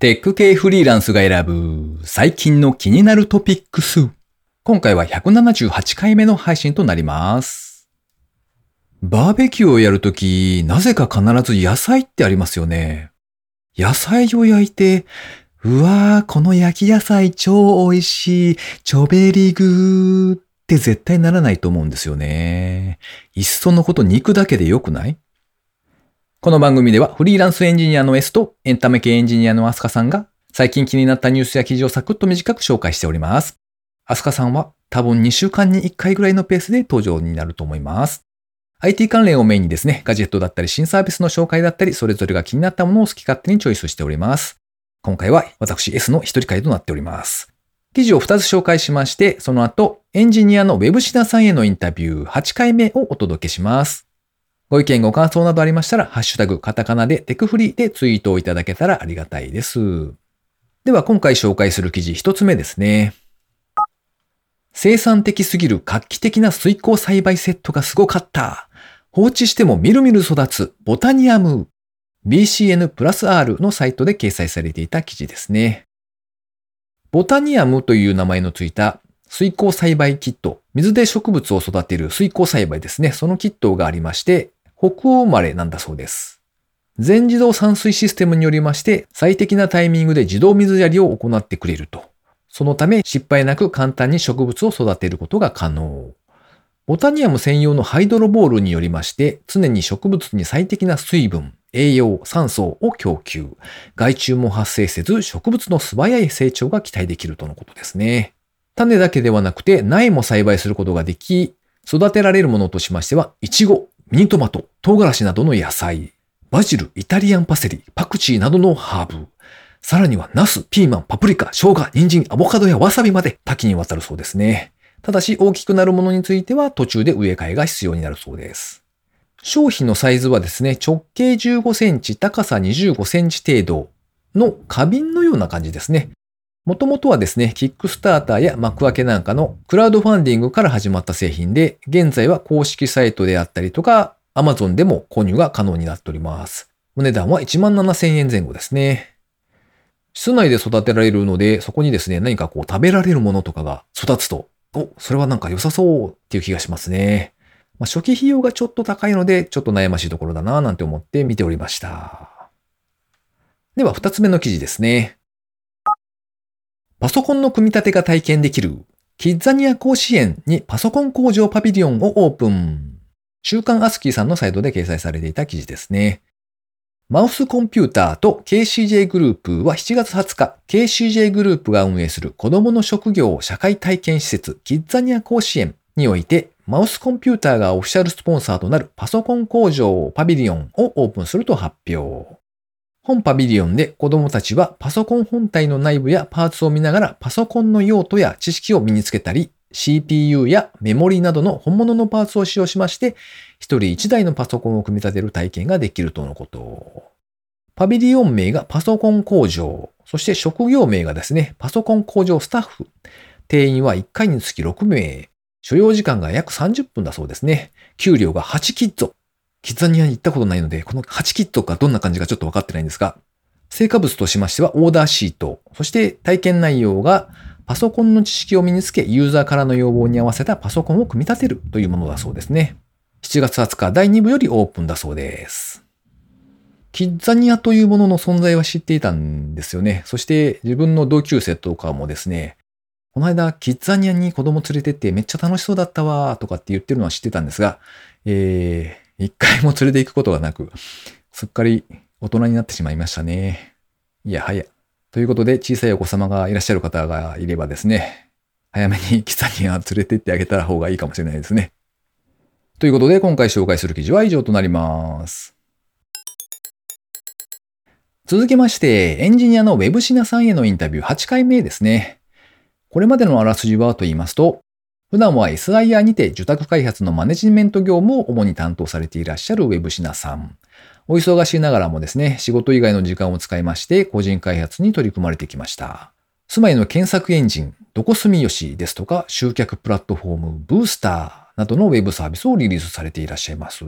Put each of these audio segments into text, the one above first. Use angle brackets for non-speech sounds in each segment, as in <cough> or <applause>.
テック系フリーランスが選ぶ最近の気になるトピックス。今回は178回目の配信となります。バーベキューをやるとき、なぜか必ず野菜ってありますよね。野菜を焼いて、うわー、この焼き野菜超美味しい、チョベリグーって絶対ならないと思うんですよね。いっそのこと肉だけでよくない？この番組ではフリーランスエンジニアの S とエンタメ系エンジニアのアスカさんが最近気になったニュースや記事をサクッと短く紹介しております。アスカさんは多分2週間に1回ぐらいのペースで登場になると思います。IT 関連をメインにですね、ガジェットだったり新サービスの紹介だったり、それぞれが気になったものを好き勝手にチョイスしております。今回は私 S の一人会となっております。記事を2つ紹介しまして、その後、エンジニアの Web シナさんへのインタビュー8回目をお届けします。ご意見ご感想などありましたら、ハッシュタグ、カタカナでテクフリーでツイートをいただけたらありがたいです。では今回紹介する記事1つ目ですね。生産的すぎる画期的な水耕栽培セットがすごかった。放置してもみるみる育つボタニアム。BCN プラス R のサイトで掲載されていた記事ですね。ボタニアムという名前のついた水耕栽培キット、水で植物を育てる水耕栽培ですね。そのキットがありまして、北欧生まれなんだそうです。全自動散水システムによりまして、最適なタイミングで自動水やりを行ってくれると。そのため失敗なく簡単に植物を育てることが可能。ボタニアム専用のハイドロボールによりまして、常に植物に最適な水分、栄養、酸素を供給。害虫も発生せず、植物の素早い成長が期待できるとのことですね。種だけではなくて苗も栽培することができ、育てられるものとしましては、イチゴ、ミニトマト、唐辛子などの野菜、バジル、イタリアンパセリ、パクチーなどのハーブ、さらにはナス、ピーマン、パプリカ、生姜、人参、アボカドやわさびまで多岐にわたるそうですね。ただし大きくなるものについては途中で植え替えが必要になるそうです。商品のサイズはですね、直径15センチ、高さ25センチ程度の花瓶のような感じですね。もともとはですね、キックスターターや幕開けなんかのクラウドファンディングから始まった製品で、現在は公式サイトであったりとか、Amazon でも購入が可能になっております。お値段は17,000円前後ですね。室内で育てられるので、そこにですね、何かこう食べられるものとかが育つと、お、それはなんか良さそうっていう気がしますね。まあ、初期費用がちょっと高いので、ちょっと悩ましいところだなぁなんて思って見ておりました。では、二つ目の記事ですね。パソコンの組み立てが体験できる、キッザニア甲子園にパソコン工場パビリオンをオープン。週刊アスキーさんのサイトで掲載されていた記事ですね。マウスコンピューターと KCJ グループは7月20日、KCJ グループが運営する子供の職業社会体験施設キッザニア甲子園において、マウスコンピューターがオフィシャルスポンサーとなるパソコン工場パビリオンをオープンすると発表。本パビリオンで子供たちはパソコン本体の内部やパーツを見ながらパソコンの用途や知識を身につけたり、CPU やメモリなどの本物のパーツを使用しまして、一人一台のパソコンを組み立てる体験ができるとのこと。パビリオン名がパソコン工場、そして職業名がですね、パソコン工場スタッフ。定員は1回につき6名。所要時間が約30分だそうですね。給料が8キッゾ。キッザニアに行ったことないので、この8キットがどんな感じかちょっと分かってないんですが、成果物としましてはオーダーシート、そして体験内容がパソコンの知識を身につけ、ユーザーからの要望に合わせたパソコンを組み立てるというものだそうですね。7月20日第2部よりオープンだそうです。キッザニアというものの存在は知っていたんですよね。そして自分の同級生とかもですね、この間キッザニアに子供連れてってめっちゃ楽しそうだったわとかって言ってるのは知ってたんですが、えー、一回も連れて行くことがなく、すっかり大人になってしまいましたね。いやはや。ということで、小さいお子様がいらっしゃる方がいればですね、早めにキザニア連れて行ってあげた方がいいかもしれないですね。ということで、今回紹介する記事は以上となります。続きまして、エンジニアの Web シナさんへのインタビュー8回目ですね。これまでのあらすじはと言いますと、普段は SIR にて受託開発のマネジメント業務を主に担当されていらっしゃる Web シナさん。お忙しいながらもですね、仕事以外の時間を使いまして、個人開発に取り組まれてきました。住まいの検索エンジン、どこ住吉ですとか、集客プラットフォーム、ブースターなどのウェブサービスをリリースされていらっしゃいます。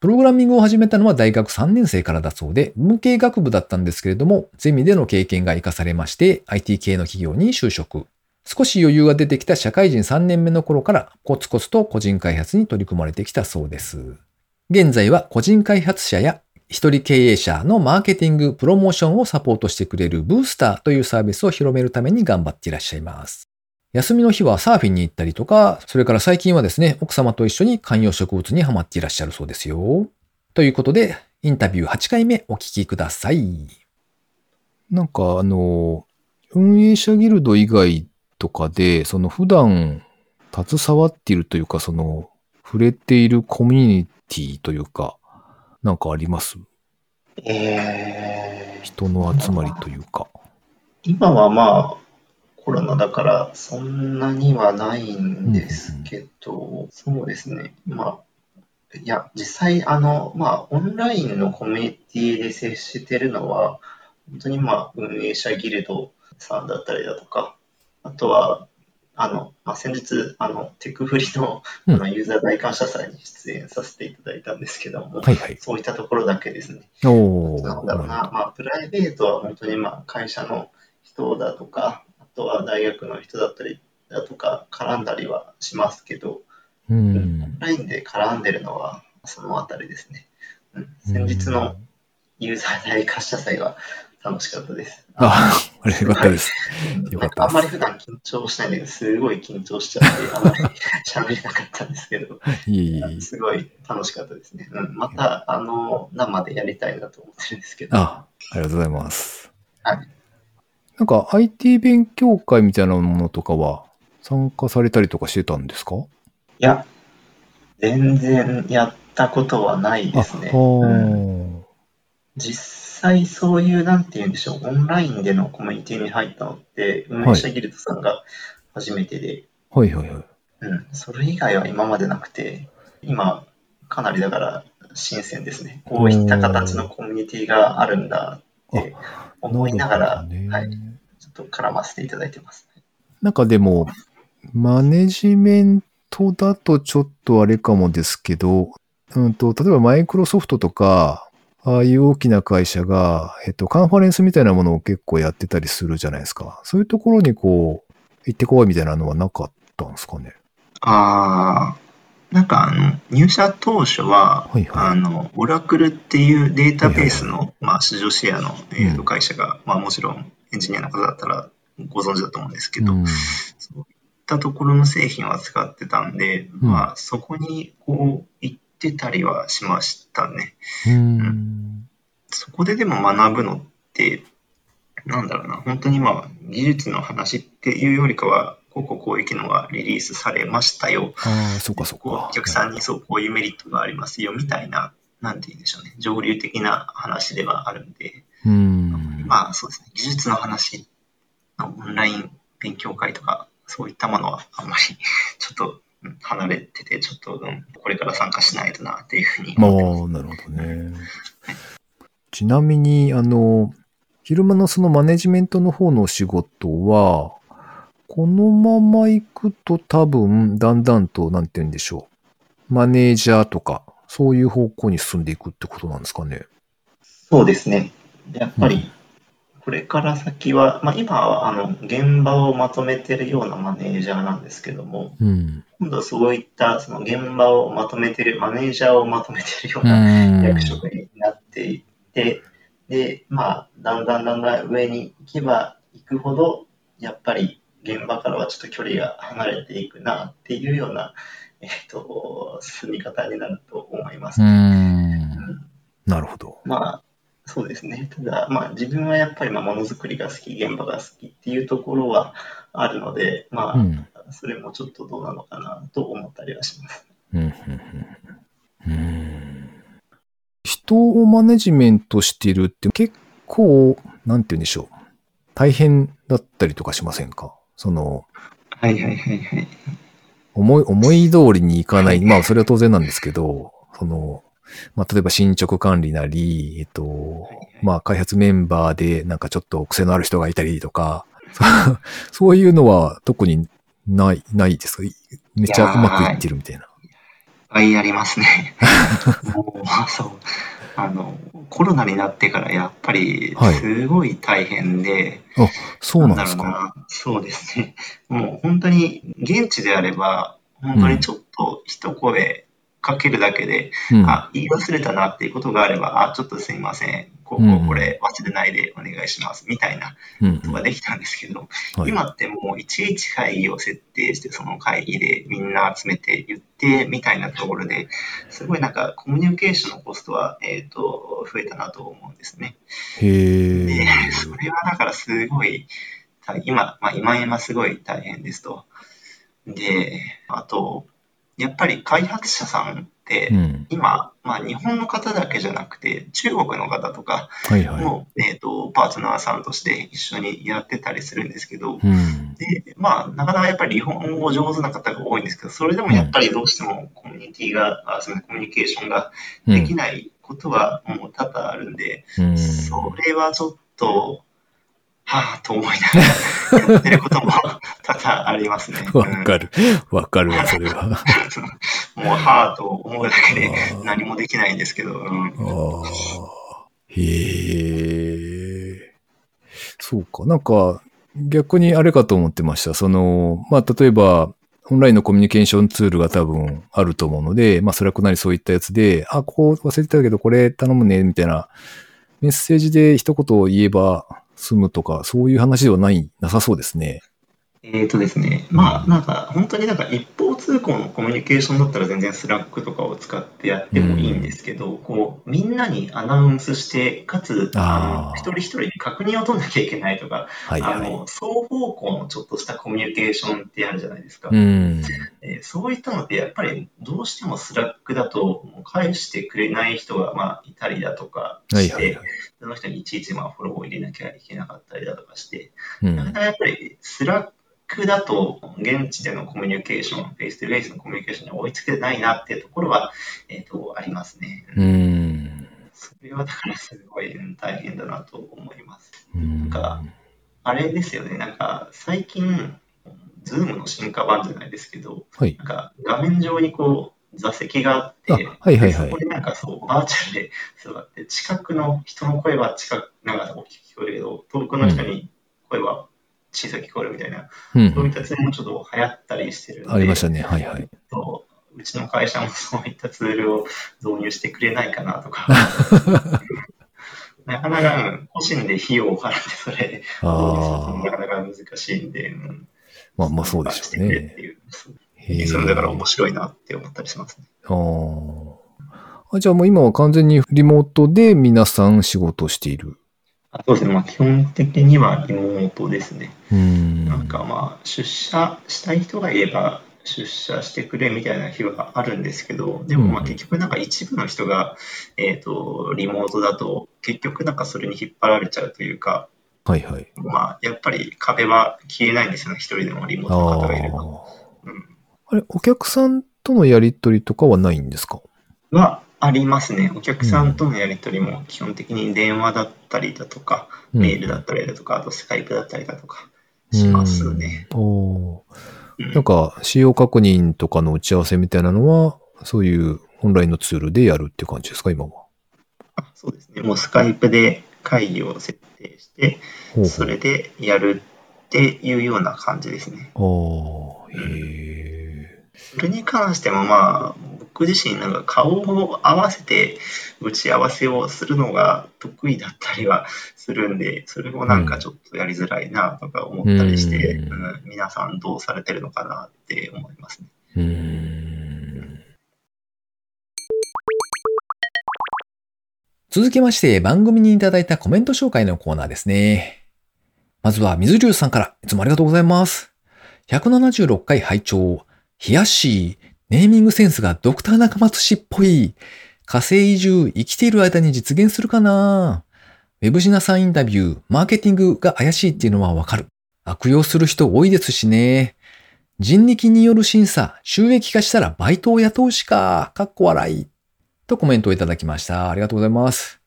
プログラミングを始めたのは大学3年生からだそうで、文系学部だったんですけれども、ゼミでの経験が活かされまして、IT 系の企業に就職。少し余裕が出てきた社会人3年目の頃からコツコツと個人開発に取り組まれてきたそうです。現在は個人開発者や一人経営者のマーケティング、プロモーションをサポートしてくれるブースターというサービスを広めるために頑張っていらっしゃいます。休みの日はサーフィンに行ったりとか、それから最近はですね、奥様と一緒に観葉植物にハマっていらっしゃるそうですよ。ということで、インタビュー8回目お聞きください。なんかあの、運営者ギルド以外とかで、その普段携わっているというか、その触れているコミュニティというか、なんかあります？えー、人の集まりというか。今はまあ、コロナだからそんなにはないんですけど、うん、そうですね。まあ、いや、実際、あの、まあ、オンラインのコミュニティで接してるのは、本当にまあ、運営者ギルドさんだったりだとか、あとは、あの、まあ、先日、あの、テクフリのあのユーザー大感謝祭に出演させていただいたんですけども、はいはい、そういったところだけですね。おなんだろうな、まあ、プライベートは本当にまあ、会社の人だとか、あとは大学の人だったりだとか、絡んだりはしますけど、うん、オンラインで絡んでるのはそのあたりですね。うん、先日のユーザー大感謝祭は、楽しかったです。あ、あれよかったです。よかったあんまり普段緊張しないんだけど、すごい緊張しちゃって、あんまり喋れなかったんですけど、<laughs> いいすごい楽しかったですね。うん、また、あの、生でやりたいなと思ってるんですけど。あ、ありがとうございます。はい。なんか IT 勉強会みたいなものとかは参加されたりとかしてたんですか？いや、全然やったことはないですね。うん、実際そういう、なんて言うんでしょう、オンラインでのコミュニティに入ったのって、運営者ギルドさんが初めてで、はいはいはい。うん、それ以外は今までなくて、今、かなりだから新鮮ですね。こういった形のコミュニティがあるんだって思いながら、ね、はい、ちょっと絡ませていただいてます。なんかでも、マネジメントだとちょっとあれかもですけど、うんと、例えばマイクロソフトとか、ああいう大きな会社が、えっと、カンファレンスみたいなものを結構やってたりするじゃないですか。そういうところにこう、行ってこいみたいなのはなかったんですかね？ああ、なんかあの、入社当初は、はいはい、あの、オラクルっていうデータベースの、まあ、市場シェアの、えー、と会社が、うん、まあもちろんエンジニアの方だったらご存知だと思うんですけど、うん、そういったところの製品を扱ってたんで、うん、まあそこにこう行ってたりはしましたね。うん、そこででも学ぶのって、なんだろうな、本当にまあ、技術の話っていうよりかは、こうこうこういう機能がリリースされましたよ。ああ、そうかそうか。お客さんにそう、こういうメリットがありますよ、みたいな、なんて言うんでしょうね、上流的な話ではあるんで、うん、まあそうですね、技術の話のオンライン勉強会とか、そういったものはあんまりちょっと離れてて、ちょっと、うん、これから参加しないとなっていうふうに思ってます。なるほどね。ちなみに、あの、昼間のそのマネジメントの方のお仕事は、このまま行くと多分、だんだんと、なんて言うんでしょう。マネージャーとか、そういう方向に進んでいくってことなんですかね。そうですね。やっぱり、これから先は、まあ、今はあの現場をまとめてるようなマネージャーなんですけども、うん、今度はそういったその現場をまとめてる、マネージャーをまとめてるような役職になっていて、で、まあ、だんだんだんだん上に行けば行くほど、やっぱり現場からはちょっと距離が離れていくなっていうような、えっ、と、進み方になると思います。うん、なるほど。まあ、そうですね。ただ、まあ、自分はやっぱりまあものづくりが好き、現場が好きっていうところはあるので、まあ、うん、それもちょっとどうなのかなと思ったりはします。うん、うん、人をマネジメントしているって結構、なんて言うんでしょう。大変だったりとかしませんか？その、はいはいはいはい。思い、思い通りにいかない。まあ、それは当然なんですけど、その、まあ、例えば進捗管理なり、えっと、まあ、開発メンバーでなんかちょっと癖のある人がいたりとか、<laughs> そういうのは特にない、ないですか？めっちゃうまくいってるみたいな。ぱいありますね。<laughs> もう、そう。あの、コロナになってからやっぱりはいすごい大変で、そうなんですか？そうですね。もう本当に現地であれば、本当にちょっと一声かけるだけで、うん。あ、言い忘れたなっていうことがあれば、あ、ちょっとすいません。こううんこうこれ忘れないでお願いします。みたいなうんことができたんですけど、はい今ってもういちいち会議を設定して、その会議でみんな集めて言ってみたいなところで、すごいなんかコミュニケーションのコストは、えっ、と、増えたなと思うんですね。へでえ。、それはだからすごい、大今、まあ今今すごい大変ですと。で、あと、やっぱり開発者さんって、うん。今、まあ日本の方だけじゃなくて、中国の方とかはいはい。も、えっ、と、パートナーさんとして一緒にやってたりするんですけど、うん。で、まあ、なかなかやっぱり日本語上手な方が多いんですけど、それでもやっぱりどうしてもコミュニティが、あそのコミュニケーションができないことはもう多々あるんで、うん。それはちょっと、はぁと思いながらやってることも多 <laughs> 々ありますね。わかる。わかるわ、<laughs> それは。うんもう、はぁと思うだけで何もできないんですけど、うん。へえ。そうか。なんか、逆にあれかと思ってました。その、まあ、例えば、オンラインのコミュニケーションツールが多分あると思うので、まあ、スラックなりそういったやつで、あ、ここ忘れてたけど、これ頼むね、みたいな、メッセージで一言言えば済むとか、そういう話ではない、なさそうですね。えーとですね、まあなんか本当になんか一方通行のコミュニケーションだったら全然スラックとかを使ってやってもいいんですけど、こうみんなにアナウンスして、かつあの一人一人に確認を取んなきゃいけないとか、はいはい。あの双方向のちょっとしたコミュニケーションってあるじゃないですか。うん。えーそういったのってやっぱりどうしてもスラックだと返してくれない人がまあいたりだとかして、はいはいはい。その人にいちいちまあフォローを入れなきゃいけなかったりだとかして、うんなかなかやっぱりスラックだと現地でのコミュニケーション、フェイス2フェイスのコミュニケーションに追いつけてないなっていうところは、えっとありますね。うん。それはだからすごいうん大変だなと思います。うんかあれですよね、なんか最近、ズームの進化版じゃないですけど、はい。なんか画面上にこう座席があって、あはいはいはいでそこでなんかそうバーチャルで座って、近くの人の声は近く、なんか大きく聞こえるけど、遠くの人に声は小さく聞こえるみたいな、うんそういったツールもちょっと流行ったりしてるありましたね。はいはい。そううちの会社もそういったツールを導入してくれないかなとか。<laughs> なかなかうん個人で費用を払ってそれなかなか難しいんで、うんまあまあそうでしょうねうそれだから面白いなって思ったりしますね。あーあ。じゃあもう今は完全にリモートで皆さん仕事をしている。あそうですね、まあ、基本的にはリモートですね。うん。なんかまあ、出社したい人がいれば、出社してくれみたいな日はあるんですけど、でもまあうん結局なんか一部の人が、えっ、と、リモートだと、結局なんかそれに引っ張られちゃうというか、はいはい。まあ、やっぱり壁は消えないんですよね、一人でもリモーあトの方がいれば。あ。うんあれ、お客さんとのやりとりとかはないんですか？はありますね。お客さんとのやり取りも基本的に電話だったりだとか、メールだったりだとか、あとスカイプだったりだとかしますね。うんおなんか、使用確認とかの打ち合わせみたいなのは、そういうオンラインのツールでやるっていう感じですか、今は？あそうですね。もうスカイプで会議を設定して、それでやるっていうような感じですね。ああ、へえ。それに関してもまあ、僕自身なんか顔を合わせて打ち合わせをするのが得意だったりはするんで、それもなんかちょっとやりづらいなとか思ったりして、うんうん皆さんどうされてるのかなって思いますね。うーん。続きまして、番組にいただいたコメント紹介のコーナーですね。まずは、水流さんから、いつもありがとうございます。176回拝聴ヒヤッシー、ネーミングセンスがドクター中松氏っぽい。火星移住、生きている間に実現するかなウェブシナさんインタビュー、マーケティングが怪しいっていうのはわかる。悪用する人多いですしね。人力による審査、収益化したらバイトを雇うしか、かっこ笑い。とコメントをいただきました。ありがとうございます。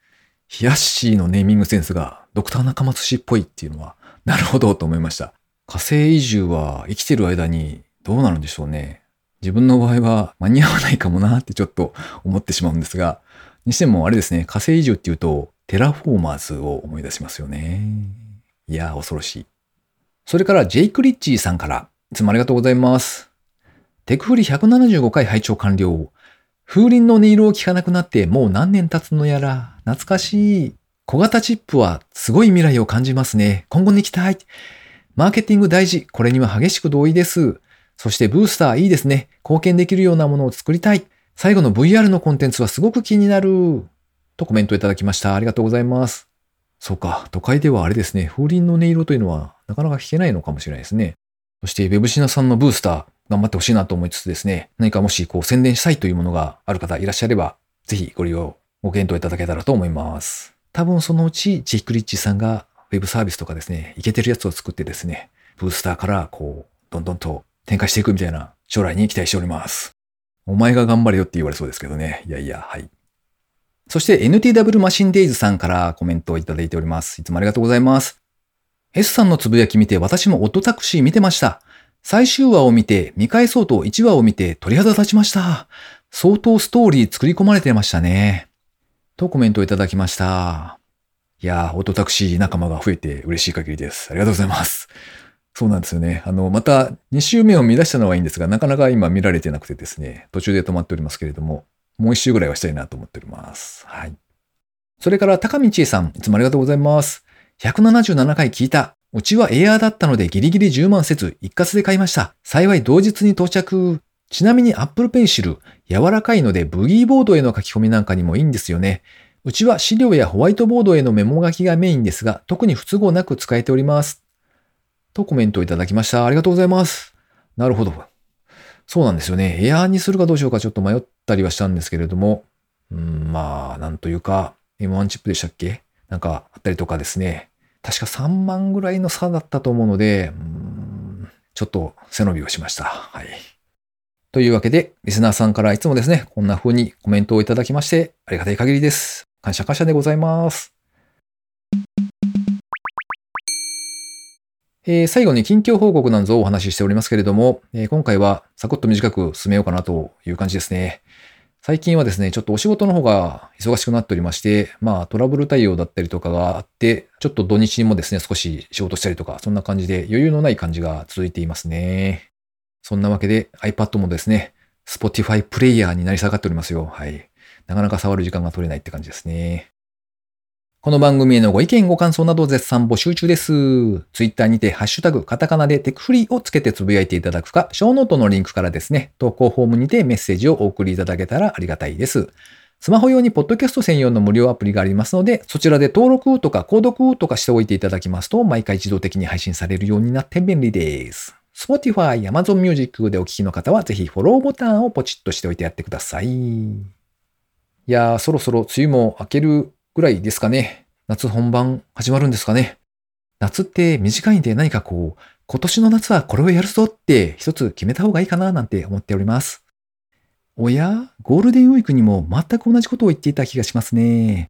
ヒヤッシーのネーミングセンスがドクター中松氏っぽいっていうのは、なるほどと思いました。火星移住は生きてる間にどうなるんでしょうね。自分の場合は間に合わないかもなってちょっと思ってしまうんですが、にしてもあれですね、火星移住っていうと、テラフォーマーズを思い出しますよね。いやー、恐ろしい。それから、ジェイク・リッチーさんから、いつもありがとうございます。テクフリ175回拝聴完了。風鈴の音色を聞かなくなってもう何年経つのやら、懐かしい。小型チップはすごい未来を感じますね。今後に期待。マーケティング大事。これには激しく同意です。そしてブースターいいですね。貢献できるようなものを作りたい。最後の VR のコンテンツはすごく気になる。とコメントいただきました。ありがとうございます。そうか。都会ではあれですね。風鈴の音色というのはなかなか聞けないのかもしれないですね。そして、ウェブシナさんのブースター、頑張ってほしいなと思いつつですね、何かもしこう宣伝したいというものがある方いらっしゃれば、ぜひご利用、ご検討いただけたらと思います。多分そのうち、ジェイクリッチさんがウェブサービスとかですね、いけてるやつを作ってですね、ブースターからこう、どんどんと展開していくみたいな将来に期待しております。お前が頑張れよって言われそうですけどね。いやいや、はい。そして NTW マシンデイズさんからコメントをいただいております。いつもありがとうございます。S さんのつぶやき見て私もオットタクシー見てました。最終話を見て、見返そうと1話を見て鳥肌立ちました。相当ストーリー作り込まれてましたね。とコメントをいただきました。いやー、オートタクシー仲間が増えて嬉しい限りです。ありがとうございます。そうなんですよね。あの、また2週目を見出したのはいいんですが、なかなか今見られてなくてですね、途中で止まっておりますけれども、もう一周ぐらいはしたいなと思っております。はい。それから、高道恵さん、いつもありがとうございます。177回聞いた。うちはエアーだったのでギリギリ10万せず一括で買いました。幸い同日に到着。ちなみに Apple Pencil、柔らかいのでブギーボードへの書き込みなんかにもいいんですよね。うちは資料やホワイトボードへのメモ書きがメインですが、特に不都合なく使えております。とコメントをいただきました。ありがとうございます。なるほど。そうなんですよね。エアーにするかどうしようかちょっと迷ったりはしたんですけれども、うん、まあ、なんというか、M1 チップでしたっけ？なんかあったりとかですね。確か3万ぐらいの差だったと思うので、ちょっと背伸びをしました。はい。というわけで、リスナーさんからいつもですね、こんな風にコメントをいただきまして、ありがたい限りです。感謝感謝でございます。えー、最後に近況報告なんぞをお話ししておりますけれども、えー、今回はサクッと短く進めようかなという感じですね。最近はですね、ちょっとお仕事の方が忙しくなっておりまして、まあトラブル対応だったりとかがあって、ちょっと土日にもですね、少し仕事したりとか、そんな感じで余裕のない感じが続いていますね。そんなわけで iPad もですね、Spotify プレイヤーになり下がっておりますよ。はい。なかなか触る時間が取れないって感じですね。この番組へのご意見ご感想など絶賛募集中です。ツイッターにてハッシュタグカタカナでテクフリーをつけてつぶやいていただくか、ショーノートのリンクからですね、投稿フォームにてメッセージをお送りいただけたらありがたいです。スマホ用にポッドキャスト専用の無料アプリがありますので、そちらで登録とか購読とかしておいていただきますと、毎回自動的に配信されるようになって便利です。Spotify、Amazon Music でお聞きの方は、ぜひフォローボタンをポチッとしておいてやってください。いやー、そろそろ梅雨も明けるぐらいですかね。夏本番始まるんですかね。夏って短いんで何かこう、今年の夏はこれをやるぞって一つ決めた方がいいかななんて思っております。おやゴールデンウィークにも全く同じことを言っていた気がしますね。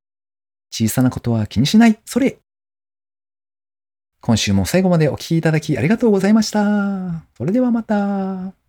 小さなことは気にしない。それ。今週も最後までお聴きいただきありがとうございました。それではまた。